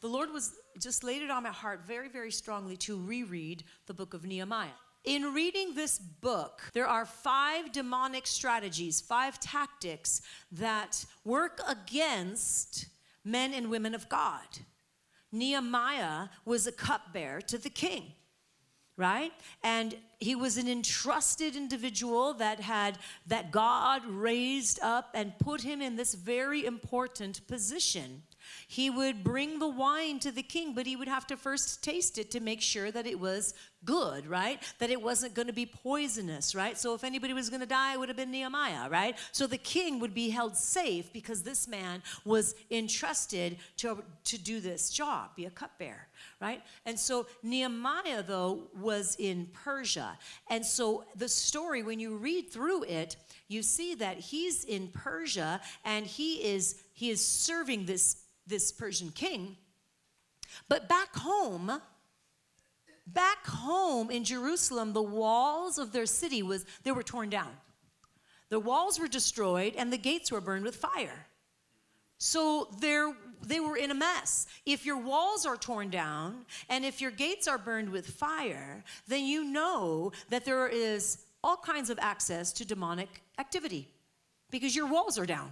the Lord was just laid it on my heart very, very strongly to reread the book of Nehemiah. In reading this book, there are five demonic strategies, five tactics that work against men and women of God. Nehemiah was a cupbearer to the king right and he was an entrusted individual that had that god raised up and put him in this very important position he would bring the wine to the king, but he would have to first taste it to make sure that it was good, right? That it wasn't going to be poisonous, right? So if anybody was going to die, it would have been Nehemiah, right? So the king would be held safe because this man was entrusted to, to do this job, be a cupbearer, right? And so Nehemiah, though, was in Persia. And so the story, when you read through it, you see that he's in Persia and he is he is serving this this Persian king. But back home, back home in Jerusalem, the walls of their city was they were torn down. The walls were destroyed and the gates were burned with fire. So there they were in a mess. If your walls are torn down and if your gates are burned with fire, then you know that there is all kinds of access to demonic activity because your walls are down.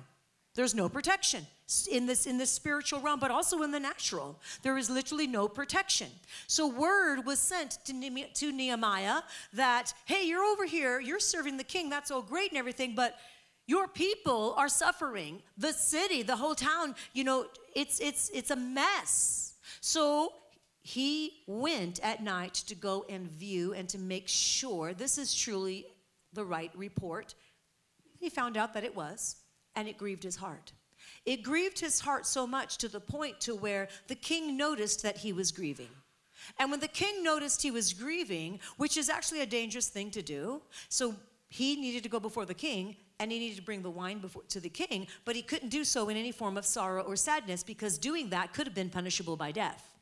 There's no protection in this in this spiritual realm, but also in the natural. There is literally no protection. So word was sent to, ne- to Nehemiah that, hey, you're over here, you're serving the king, that's all great and everything, but your people are suffering. The city, the whole town, you know, it's it's it's a mess. So he went at night to go and view and to make sure this is truly the right report. He found out that it was and it grieved his heart. It grieved his heart so much to the point to where the king noticed that he was grieving. And when the king noticed he was grieving, which is actually a dangerous thing to do, so he needed to go before the king and he needed to bring the wine before, to the king, but he couldn't do so in any form of sorrow or sadness because doing that could have been punishable by death.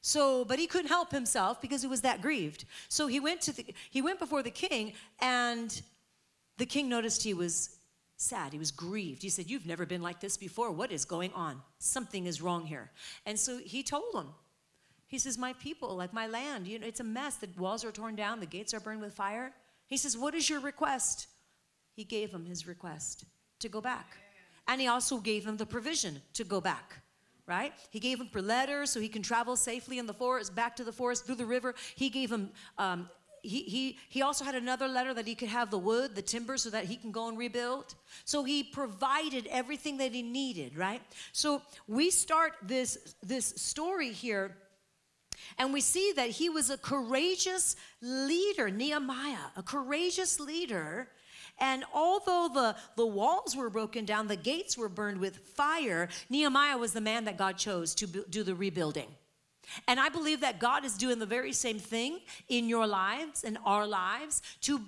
So, but he couldn't help himself because he was that grieved. So he went to the, he went before the king and the king noticed he was sad. He was grieved. He said, You've never been like this before. What is going on? Something is wrong here. And so he told him, He says, My people, like my land, you know, it's a mess. The walls are torn down, the gates are burned with fire. He says, What is your request? He gave him his request to go back. And he also gave him the provision to go back right? He gave him per letter so he can travel safely in the forest, back to the forest, through the river. He gave him um, he, he, he also had another letter that he could have the wood, the timber, so that he can go and rebuild. So he provided everything that he needed, right? So we start this, this story here, and we see that he was a courageous leader, Nehemiah, a courageous leader. And although the, the walls were broken down, the gates were burned with fire, Nehemiah was the man that God chose to do the rebuilding. And I believe that God is doing the very same thing in your lives and our lives to,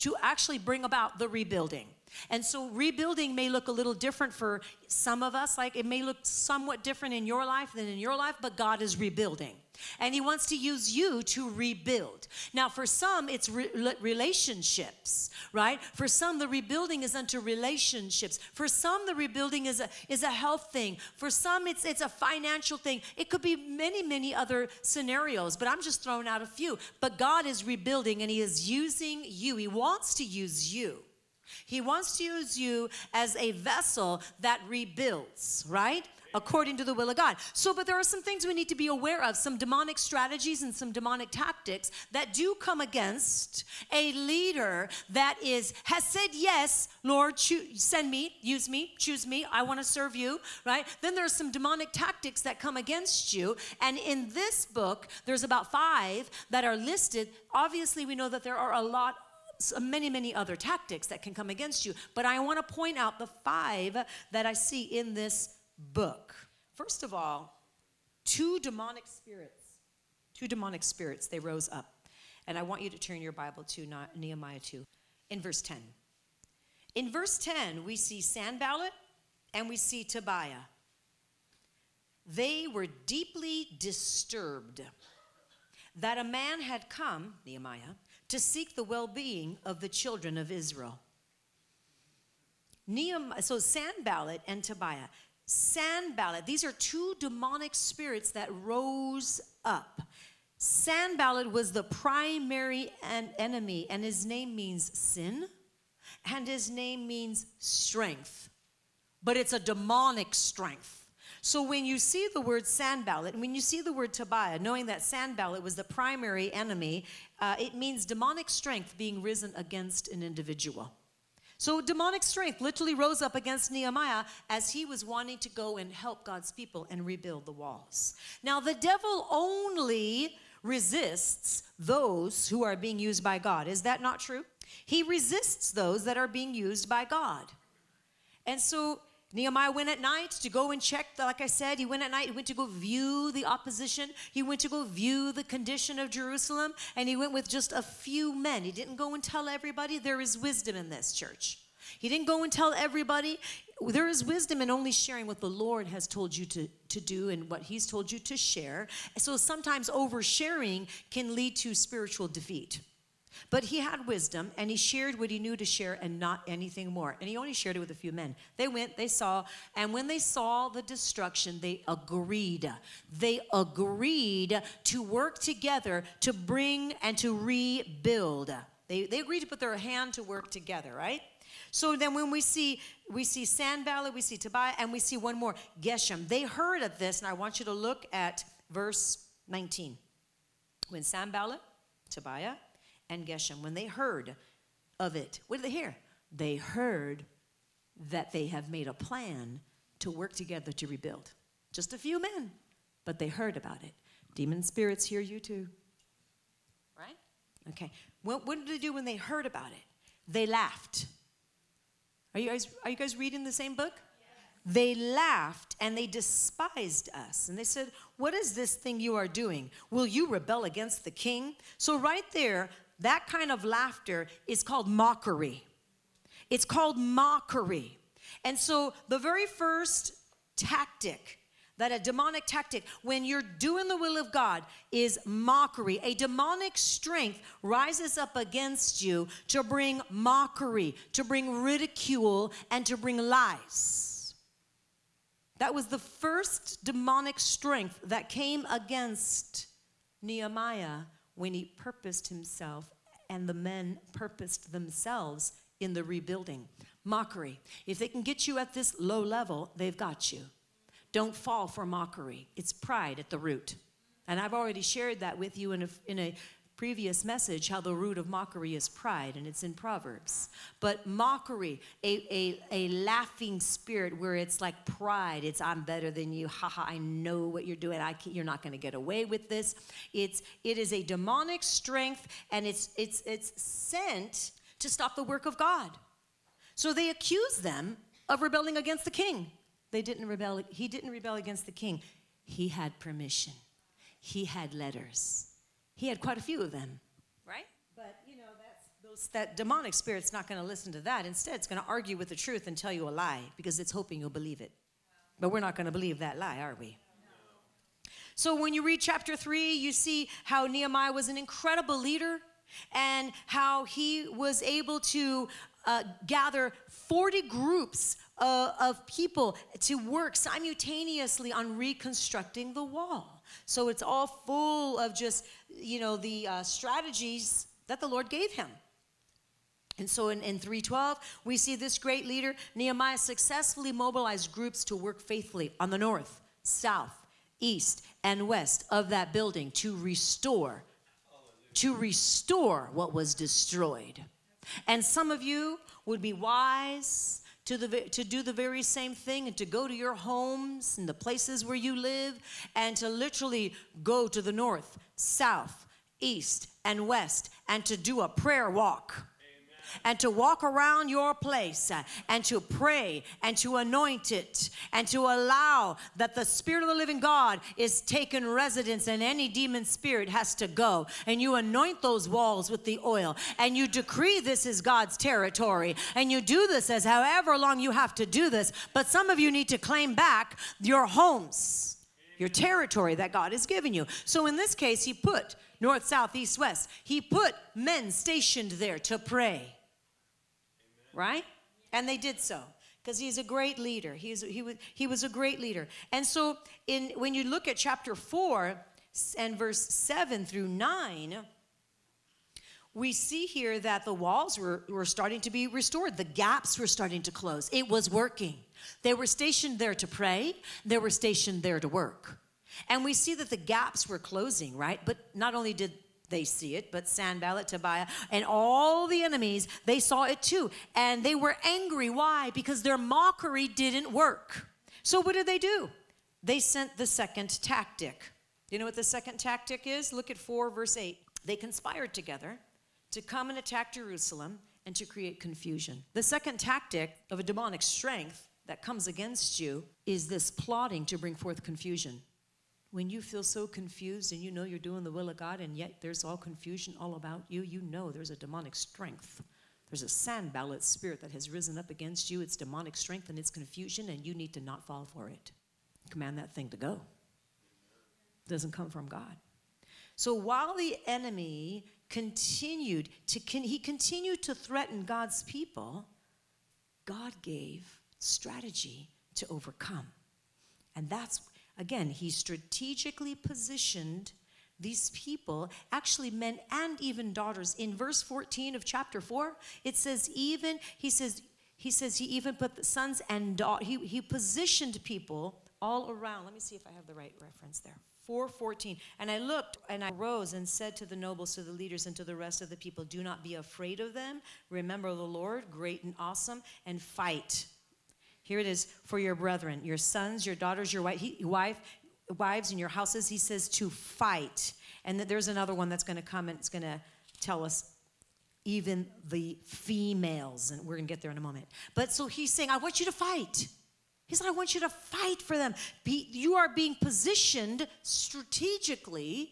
to actually bring about the rebuilding. And so rebuilding may look a little different for some of us, like it may look somewhat different in your life than in your life, but God is rebuilding. And He wants to use you to rebuild. Now, for some, it's re- relationships, right? For some, the rebuilding is unto relationships. For some, the rebuilding is a, is a health thing. For some, it's, it's a financial thing. It could be many, many other scenarios, but I'm just throwing out a few. But God is rebuilding and He is using you. He wants to use you he wants to use you as a vessel that rebuilds, right? According to the will of God. So, but there are some things we need to be aware of, some demonic strategies and some demonic tactics that do come against a leader that is has said yes, Lord, choose, send me, use me, choose me, I want to serve you, right? Then there's some demonic tactics that come against you, and in this book, there's about five that are listed. Obviously, we know that there are a lot Uh, many, many other tactics that can come against you. But I want to point out the five that I see in this book. First of all, two demonic spirits, two demonic spirits, they rose up. And I want you to turn your Bible to Nehemiah 2 in verse 10. In verse 10, we see Sanballat and we see Tobiah. They were deeply disturbed that a man had come, Nehemiah, to seek the well being of the children of Israel. Nehemiah, so Sanballat and Tobiah. Sanballat. These are two demonic spirits that rose up. Sanballat was the primary en- enemy, and his name means sin, and his name means strength. But it's a demonic strength. So when you see the word Sanballat, and when you see the word Tobiah, knowing that Sanballat was the primary enemy, uh, it means demonic strength being risen against an individual. So demonic strength literally rose up against Nehemiah as he was wanting to go and help God's people and rebuild the walls. Now, the devil only resists those who are being used by God. Is that not true? He resists those that are being used by God. And so Nehemiah went at night to go and check, like I said, he went at night, he went to go view the opposition. He went to go view the condition of Jerusalem, and he went with just a few men. He didn't go and tell everybody. There is wisdom in this church. He didn't go and tell everybody. There is wisdom in only sharing what the Lord has told you to, to do and what He's told you to share. So sometimes oversharing can lead to spiritual defeat. But he had wisdom and he shared what he knew to share and not anything more. And he only shared it with a few men. They went, they saw, and when they saw the destruction, they agreed. They agreed to work together to bring and to rebuild. They, they agreed to put their hand to work together, right? So then when we see we see Sanballat, we see Tobiah, and we see one more, Geshem. They heard of this, and I want you to look at verse 19. When Sanballat, Tobiah, and Geshem, when they heard of it, what did they hear? They heard that they have made a plan to work together to rebuild. Just a few men, but they heard about it. Demon spirits hear you too. Right? Okay. What, what did they do when they heard about it? They laughed. Are you guys, are you guys reading the same book? They laughed and they despised us. And they said, What is this thing you are doing? Will you rebel against the king? So, right there, that kind of laughter is called mockery. It's called mockery. And so the very first tactic that a demonic tactic when you're doing the will of God is mockery. A demonic strength rises up against you to bring mockery, to bring ridicule, and to bring lies. That was the first demonic strength that came against Nehemiah when he purposed himself and the men purposed themselves in the rebuilding. Mockery. If they can get you at this low level, they've got you. Don't fall for mockery. It's pride at the root. And I've already shared that with you in a, in a previous message how the root of mockery is pride, and it's in Proverbs. But mockery, a, a, a laughing spirit where it's like pride, it's I'm better than you, haha, I know what you're doing, I you're not going to get away with this. It's, it is a demonic strength, and it's, it's, it's sent to stop the work of God. So they accuse them of rebelling against the king. They didn't rebel, he didn't rebel against the king. He had permission. He had letters he had quite a few of them, right? But you know, that's those, that demonic spirit's not going to listen to that. Instead, it's going to argue with the truth and tell you a lie because it's hoping you'll believe it. But we're not going to believe that lie, are we? So when you read chapter 3, you see how Nehemiah was an incredible leader and how he was able to uh, gather 40 groups uh, of people to work simultaneously on reconstructing the wall. So it's all full of just, you know, the uh, strategies that the Lord gave him. And so in, in 312, we see this great leader, Nehemiah, successfully mobilized groups to work faithfully on the north, south, east, and west of that building to restore, to restore what was destroyed. And some of you would be wise to, the, to do the very same thing and to go to your homes and the places where you live and to literally go to the north, south, east, and west and to do a prayer walk and to walk around your place uh, and to pray and to anoint it and to allow that the Spirit of the living God is taken residence and any demon spirit has to go. And you anoint those walls with the oil and you decree this is God's territory. And you do this as however long you have to do this. But some of you need to claim back your homes, your territory that God has given you. So in this case, He put north, south, east, west. He put men stationed there to pray right? And they did so. because he's a great leader. He's, he, was, he was a great leader. And so in, when you look at chapter 4 and verse 7 through 9, we see here that the walls were, were starting to be restored. The gaps were starting to close. It was working. They were stationed there to pray, they were stationed there to work. And we see that the gaps were closing, right? But not only did they see it, but Sanballat, Tobiah, and all the enemies, they saw it too. And they were angry. Why? Because their mockery didn't work. So what did they do? They sent the second tactic. You know what the second tactic is? Look at 4, verse 8. They conspired together to come and attack Jerusalem and to create confusion. The second tactic of a demonic strength that comes against you is this plotting to bring forth confusion. When you feel so confused and you know you're doing the will of God and yet there's all confusion all about you, you know there's a demonic strength. There's a Sanballat spirit that has risen up against you. It's demonic strength and it's confusion, and you need to not fall for it. Command that thing to go. It doesn't come from God. So while the enemy continued to he continued to threaten God's people, God gave strategy to overcome. And that's again, he strategically positioned these people, actually men and even daughters. In verse 14 of chapter 4, it says, even, he says, he says he even put the sons and daughters, he, he positioned people all around. Let me see if I have the right reference there. 414. And I looked and I rose and said to the nobles, to the leaders, and to the rest of the people, Do not be afraid of them. Remember the Lord, great and awesome, and fight. Here it is for your brethren, your sons, your daughters, your wife, wives, in your houses. He says to fight. And there's another one that's going to come and it's going to tell us even the females. And we're going to get there in a moment. But so he's saying, I want you to fight. He said, I want you to fight for them. Be, you are being positioned strategically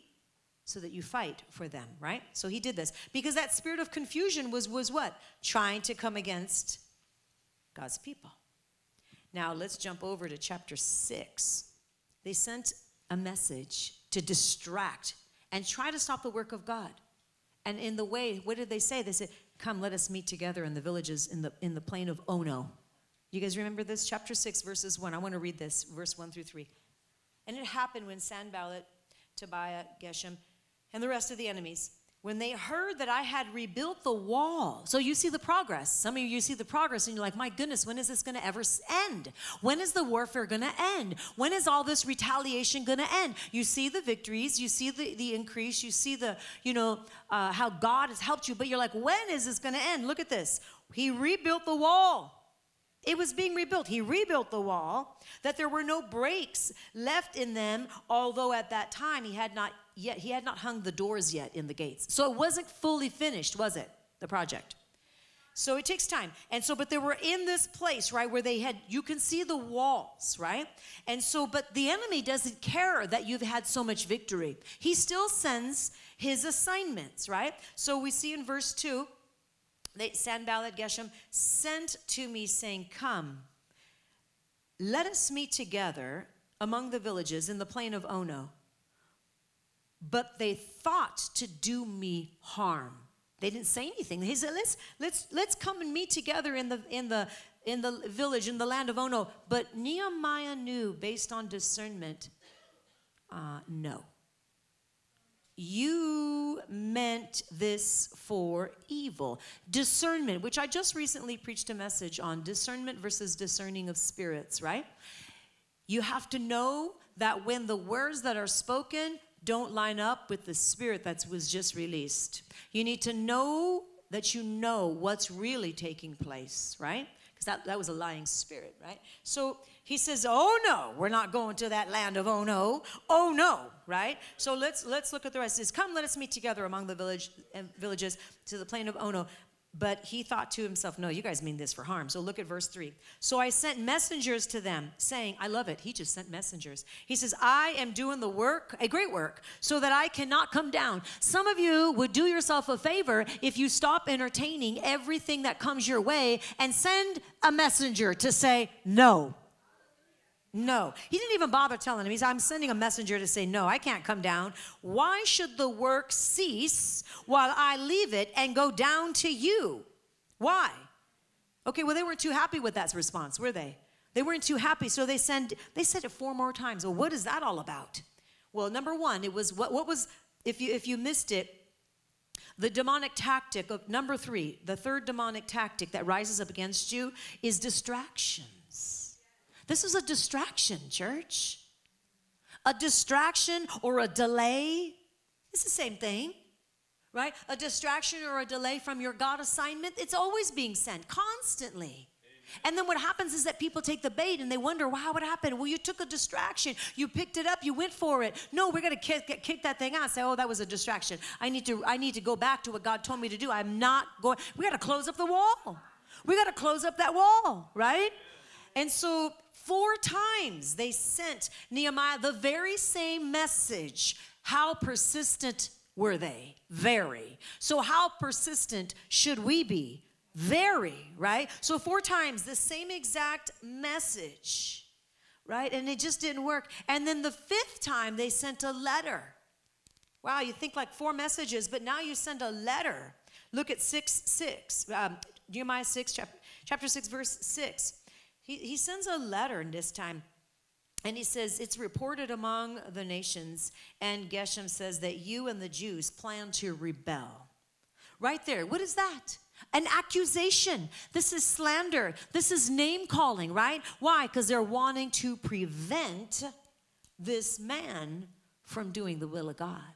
so that you fight for them, right? So he did this because that spirit of confusion was, was what? Trying to come against God's people. Now let's jump over to chapter 6. They sent a message to distract and try to stop the work of God. And in the way, what did they say? They said, Come, let us meet together in the villages in the, in the plain of Ono. You guys remember this? Chapter 6, verses 1. I want to read this, verse 1 through 3. And it happened when Sanballat, Tobiah, Geshem, and the rest of the enemies, when they heard that I had rebuilt the wall. So you see the progress. Some of you, see the progress and you're like, my goodness, when is this going to ever end? When is the warfare going to end? When is all this retaliation going to end? You see the victories, you see the, the increase, you see the, you know, uh, how God has helped you, but you're like, when is this going to end? Look at this. He rebuilt the wall. It was being rebuilt. He rebuilt the wall, that there were no breaks left in them, although at that time he had not yet he had not hung the doors yet in the gates. So it wasn't fully finished, was it? The project. So it takes time. And so, but they were in this place, right, where they had, you can see the walls, right? And so, but the enemy doesn't care that you've had so much victory. He still sends his assignments, right? So we see in verse 2 they, Sanballat Geshem sent to me saying, Come, let us meet together among the villages in the plain of Ono. But they thought to do me harm. They didn't say anything. He said, let's, let's, let's come and meet together in the, in, the, in the village, in the land of Ono. But Nehemiah knew, based on discernment, uh, no you meant this for evil. Discernment, which I just recently preached a message on discernment versus discerning of spirits, right? You have to know that when the words that are spoken don't line up with the spirit that was just released, you need to know that you know what's really taking place, right? Because that, that was a lying spirit, right? So he says, "Oh no, we're not going to that land of oh no, oh no." Right? So let's let's look at the rest. He says, "Come, let us meet together among the village uh, villages to the plain of Ono." But he thought to himself, No, you guys mean this for harm. So look at verse 3. So I sent messengers to them, saying, I love it. He just sent messengers. He says, I am doing the work, a great work, so that I cannot come down. Some of you would do yourself a favor if you stop entertaining everything that comes your way and send a messenger to say, No. No. He didn't even bother telling him. He said, I'm sending a messenger to say, No, I can't come down. Why should the work cease while I leave it and go down to you? Why? Okay, well, they weren't too happy with that response, were they? They weren't too happy, so they send they said it four more times. Well, what is that all about? Well, number one, it was what what was if you if you missed it, the demonic tactic of number three, the third demonic tactic that rises up against you is distractions. This is a distraction, church. A distraction or a delay. It's the same thing right? A distraction or a delay from your God assignment, it's always being sent constantly. And then what happens is that people take the bait and they wonder, wow, what happened? Well, you took a distraction. You picked it up. You went for it. No, we're going to kick, kick that thing out. Say, oh, that was a distraction. I need to, I need to go back to what God told me to do. I'm not going. We got to close up the wall. We got to close up that wall, right? And so four times they sent Nehemiah the very same message. How persistent were they? Very. So, how persistent should we be? Very, right? So, four times the same exact message, right? And it just didn't work. And then the fifth time they sent a letter. Wow, you think like four messages, but now you send a letter. Look at 6 6, um, Nehemiah 6, chapter, chapter 6, verse 6. He, he sends a letter this time. And he says, It's reported among the nations, and Geshem says that you and the Jews plan to rebel. Right there. What is that? An accusation. This is slander. This is name calling, right? Why? Because they're wanting to prevent this man from doing the will of God.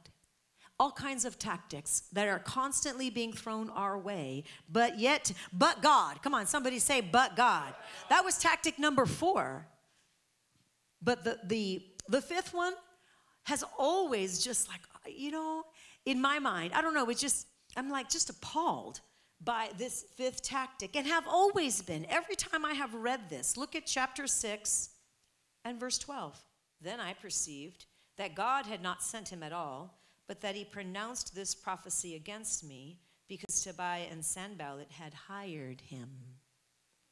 All kinds of tactics that are constantly being thrown our way, but yet, but God. Come on, somebody say, but God. That was tactic number four. But the, the, the fifth one has always just like, you know, in my mind, I don't know, it's just, I'm like just appalled by this fifth tactic and have always been. Every time I have read this, look at chapter 6 and verse 12. Then I perceived that God had not sent him at all, but that he pronounced this prophecy against me because Tobiah and Sanballat had hired him.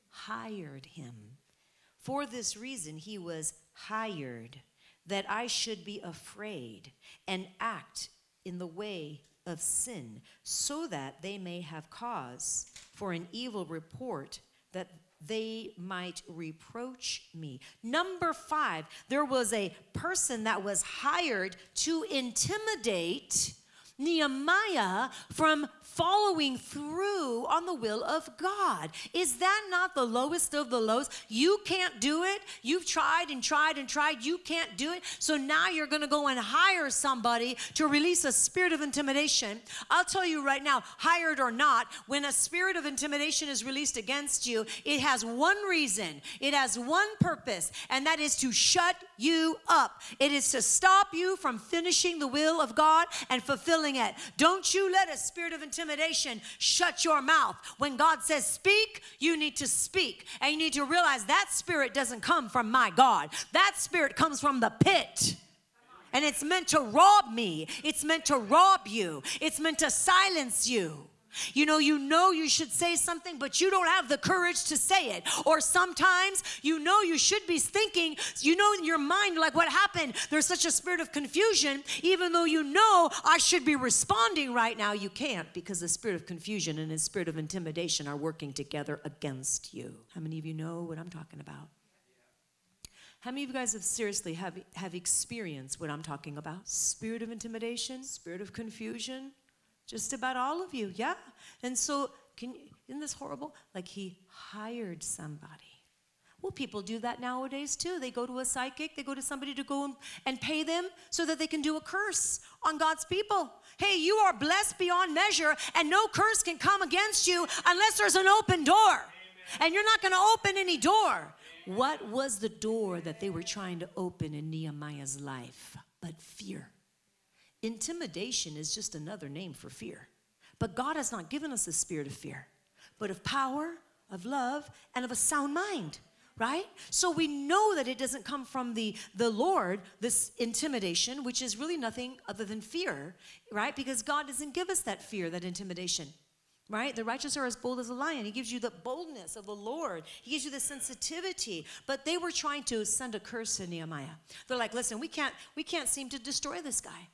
Hired him. For this reason, he was hired that I should be afraid and act in the way of sin, so that they may have cause for an evil report that they might reproach me. Number five, there was a person that was hired to intimidate Nehemiah from following through on the will of God. Is that not the lowest of the lows? You can't do it. You've tried and tried and tried. You can't do it. So now you're going to go and hire somebody to release a spirit of intimidation. I'll tell you right now, hired or not, when a spirit of intimidation is released against you, it has one reason, it has one purpose, and that is to shut you up. It is to stop you from finishing the will of God and fulfilling it. Don't you let a spirit of intimidation intimidation, shut your mouth. When God says speak, you need to speak. And you need to realize that spirit doesn't come from my God, that spirit comes from the pit. And it's meant to rob me. It's meant to rob you. It's meant to silence you. You know, you know you should say something, but you don't have the courage to say it. Or sometimes you know you should be thinking, you know in your mind, like what happened? There's such a spirit of confusion, even though you know I should be responding right now, you can't because the spirit of confusion and the spirit of intimidation are working together against you. How many of you know what I'm talking about? How many of you guys have seriously have, have experienced what I'm talking about? Spirit of intimidation, spirit of confusion, just about all of you, yeah. And so, can you, isn't this horrible? Like he hired somebody. Well, people do that nowadays too. They go to a psychic, they go to somebody to go and pay them so that they can do a curse on God's people. Hey, you are blessed beyond measure, and no curse can come against you unless there's an open door. Amen. And you're not going to open any door. What was the door that they were trying to open in Nehemiah's life? But fear. Intimidation is just another name for fear. But God has not given us a spirit of fear, but of power, of love, and of a sound mind right? So we know that it doesn't come from the the lord this intimidation which is really nothing other than fear right? Because god doesn't give us that fear that intimidation right? The righteous are as bold as a lion. He gives you the boldness of the lord. He gives you the sensitivity. But they were trying to send a curse to nehemiah. They're like listen we can't we can't seem to destroy this guy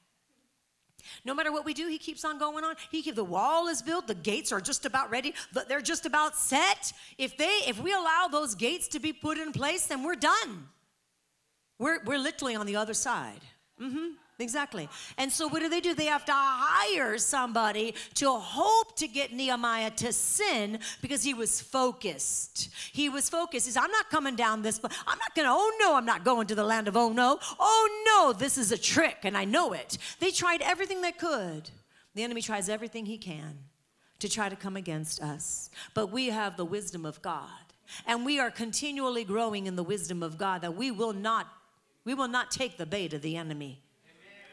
No matter what we do, he keeps on going on. He the wall is built, the gates are just about ready, they're just about set. If they if we allow those gates to be put in place, then we're done. We're we're literally on the other side. Mm-hmm. Exactly. And so what do they do? They have to hire somebody to hope to get Nehemiah to sin because he was focused. He was focused. He I'm not coming down this, but I'm not gonna, oh no, I'm not going to the land of oh no. Oh no, this is a trick, and I know it. They tried everything they could. The enemy tries everything he can to try to come against us. But we have the wisdom of God. And we are continually growing in the wisdom of God that we will not we will not take the bait of the enemy.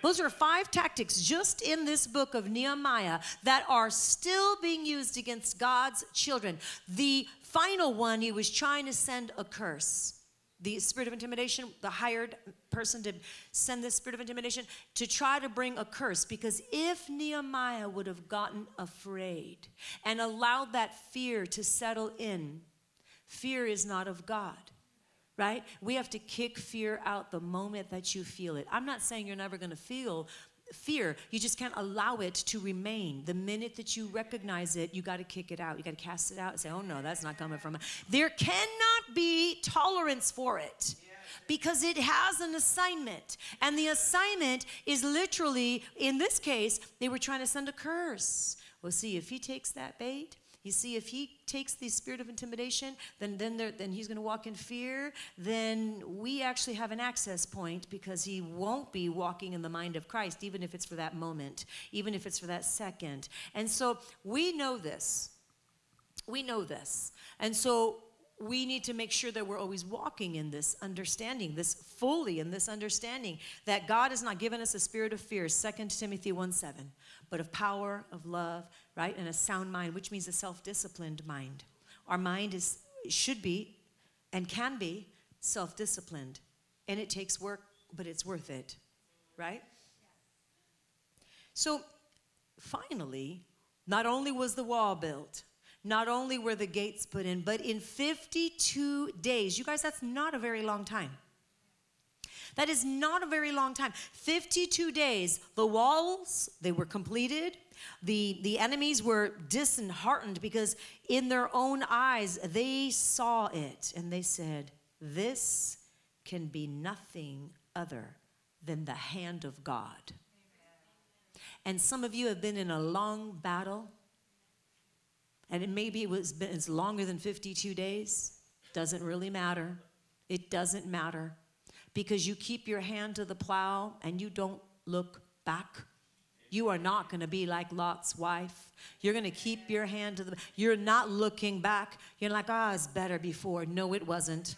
Those are five tactics just in this book of Nehemiah that are still being used against God's children. The final one, he was trying to send a curse. The spirit of intimidation, the hired person to send this spirit of intimidation to try to bring a curse. Because if Nehemiah would have gotten afraid and allowed that fear to settle in, fear is not of God right? We have to kick fear out the moment that you feel it. I'm not saying you're never going to feel fear. You just can't allow it to remain. The minute that you recognize it, you got to kick it out. You got to cast it out and say, "Oh no, that's not coming from." There cannot be tolerance for it. Because it has an assignment. And the assignment is literally, in this case, they were trying to send a curse. Well, see, if he takes that bait, you see, if he takes the spirit of intimidation, then then, there, then he's going to walk in fear. Then we actually have an access point because he won't be walking in the mind of Christ, even if it's for that moment, even if it's for that second. And so we know this. We know this. And so we need to make sure that we're always walking in this understanding, this fully in this understanding that God has not given us a spirit of fear, 2 Timothy 1 7, but of power, of love, right? And a sound mind, which means a self disciplined mind. Our mind is, should be and can be self disciplined. And it takes work, but it's worth it, right? So finally, not only was the wall built, not only were the gates put in, but in 52 days, you guys, that's not a very long time. That is not a very long time. 52 days, the walls, they were completed. The, the enemies were disheartened because in their own eyes, they saw it and they said, This can be nothing other than the hand of God. And some of you have been in a long battle, and it maybe it was been, it's longer than 52 days. Doesn't really matter. It doesn't matter because you keep your hand to the plow and you don't look back. You are not going to be like Lot's wife. You're going to keep your hand to the you're not looking back. You're like, "Ah, oh, it's better before." No, it wasn't.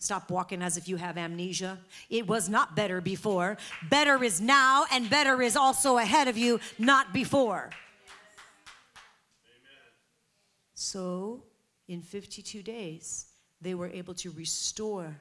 Stop walking as if you have amnesia. It was not better before. Better is now and better is also ahead of you, not before. So, in 52 days, they were able to restore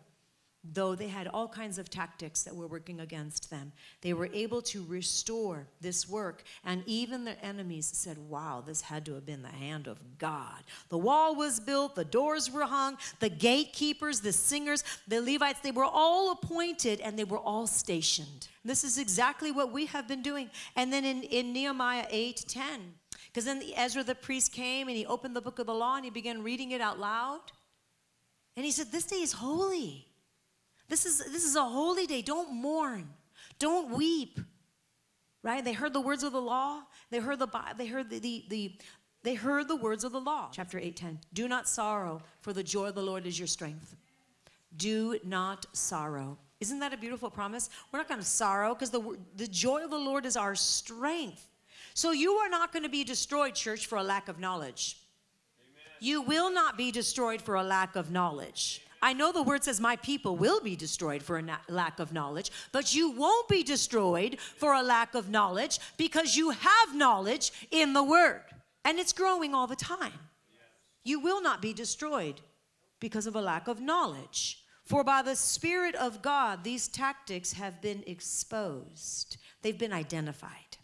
though they had all kinds of tactics that were working against them, they were able to restore this work. And even their enemies said, Wow, this had to have been the hand of God. The wall was built, the doors were hung, the gatekeepers, the singers, the Levites, they were all appointed and they were all stationed. This is exactly what we have been doing. And then in, in Nehemiah 8 10, because then Ezra the priest came and he opened the book of the law and he began reading it out loud. And he said, This day is holy. This is, this is a holy day. Don't mourn. Don't weep. Right? They heard the words of the law. They heard the they heard the, the, the they heard the words of the law. Chapter 8:10. Do not sorrow, for the joy of the Lord is your strength. Do not sorrow. Isn't that a beautiful promise? We're not going to sorrow because the, the joy of the Lord is our strength. So you are not going to be destroyed, church, for a lack of knowledge. Amen. You will not be destroyed for a lack of knowledge. I know the word says, My people will be destroyed for a na- lack of knowledge, but you won't be destroyed for a lack of knowledge because you have knowledge in the word. And it's growing all the time. You will not be destroyed because of a lack of knowledge. For by the Spirit of God, these tactics have been exposed, they've been identified.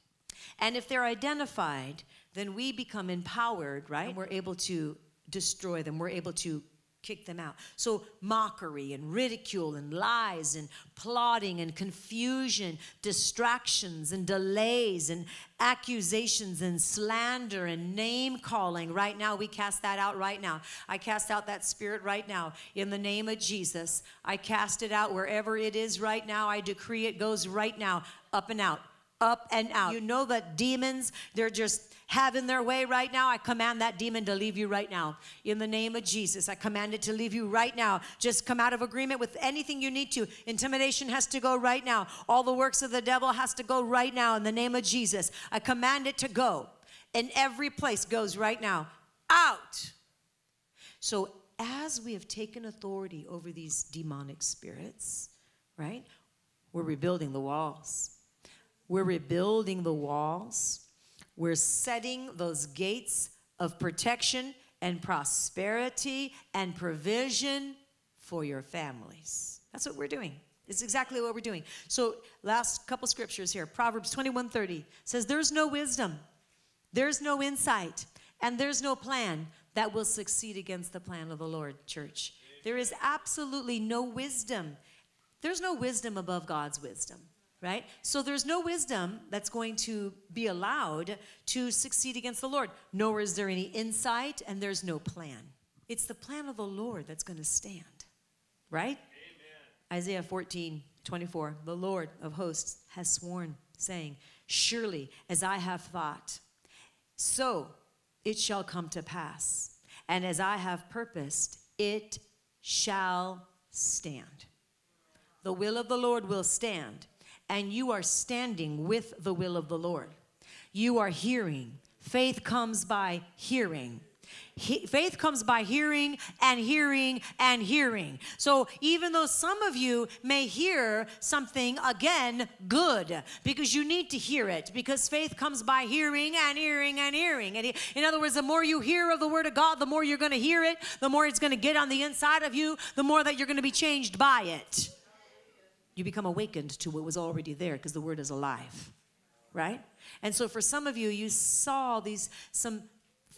And if they're identified, then we become empowered, right? And we're able to destroy them, we're able to kick them out. So, mockery and ridicule and lies and plotting and confusion, distractions and delays and accusations and slander and name calling. Right now, we cast that out right now. I cast out that spirit right now in the name of Jesus. I cast it out wherever it is right now. I decree it goes right now, up and out, up and out. You know that demons, they're just having their way right now, I command that demon to leave you right now. In the name of Jesus, I command it to leave you right now. Just come out of agreement with anything you need to. Intimidation has to go right now. All the works of the devil has to go right now in the name of Jesus. I command it to go. And every place goes right now. Out. So as we have taken authority over these demonic spirits, right? We're rebuilding the walls. We're rebuilding the walls we're setting those gates of protection and prosperity and provision for your families. That's what we're doing. It's exactly what we're doing. So, last couple scriptures here. Proverbs 21:30 says there's no wisdom, there's no insight, and there's no plan that will succeed against the plan of the Lord, church. There is absolutely no wisdom. There's no wisdom above God's wisdom right? So there's no wisdom that's going to be allowed to succeed against the Lord. Nor is there any insight and there's no plan. It's the plan of the Lord that's going to stand, right? Amen. Isaiah 14, 24. The Lord of hosts has sworn, saying, Surely as I have thought, so it shall come to pass. And as I have purposed, it shall stand. The will of the Lord will stand and you are standing with the will of the Lord. You are hearing. Faith comes by hearing. He, faith comes by hearing and hearing and hearing. So even though some of you may hear something again good because you need to hear it because faith comes by hearing and hearing and hearing. And in other words, the more you hear of the word of God, the more you're going to hear it, the more it's going to get on the inside of you, the more that you're going to be changed by it you become awakened to what was already there because the word is alive right? And so for some of you you saw these some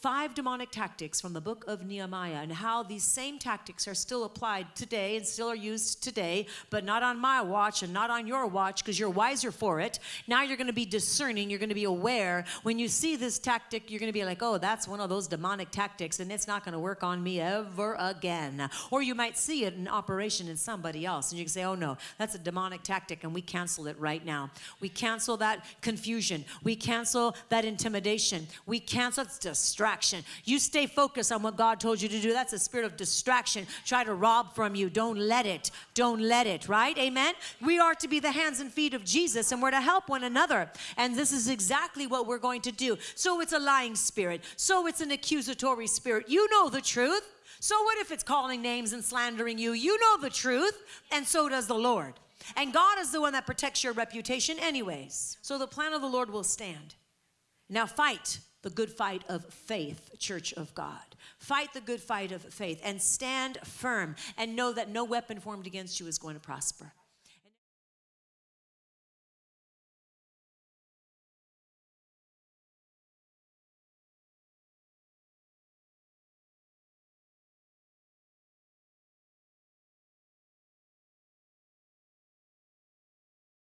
five demonic tactics from the book of Nehemiah and how these same tactics are still applied today and still are used today, but not on my watch and not on your watch because you're wiser for it. Now you're going to be discerning, you're going to be aware. When you see this tactic, you're going to be like, oh, that's one of those demonic tactics and it's not going to work on me ever again. Or you might see it in operation in somebody else and you can say, oh, no, that's a demonic tactic and we cancel it right now. We cancel that confusion, we cancel that intimidation, we cancel that distraction distraction. You stay focused on what God told you to do. That's a spirit of distraction. Try to rob from you. Don't let it. Don't let it, right? Amen? We are to be the hands and feet of Jesus and we're to help one another. And this is exactly what we're going to do. So it's a lying spirit. So it's an accusatory spirit. You know the truth. So what if it's calling names and slandering you? You know the truth, and so does the Lord. And God is the one that protects your reputation, anyways. So the plan of the Lord will stand. Now fight the good fight of faith, church of God. Fight the good fight of faith and stand firm and know that no weapon formed against you is going to prosper.